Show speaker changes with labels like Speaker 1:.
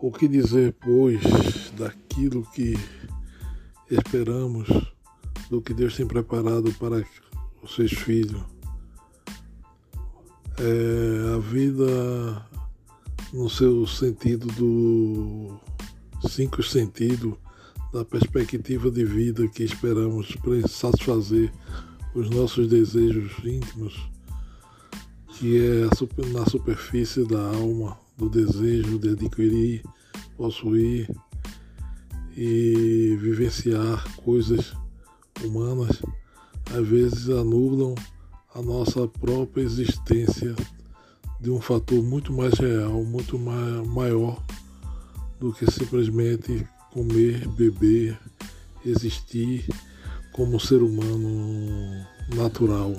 Speaker 1: O que dizer, pois, daquilo que esperamos, do que Deus tem preparado para os seus filhos? É, a vida no seu sentido do cinco sentidos da perspectiva de vida que esperamos para satisfazer os nossos desejos íntimos, que é na superfície da alma, do desejo de adquirir, possuir e vivenciar coisas humanas, às vezes anulam a nossa própria existência de um fator muito mais real, muito mais, maior do que simplesmente comer, beber, existir como ser humano natural.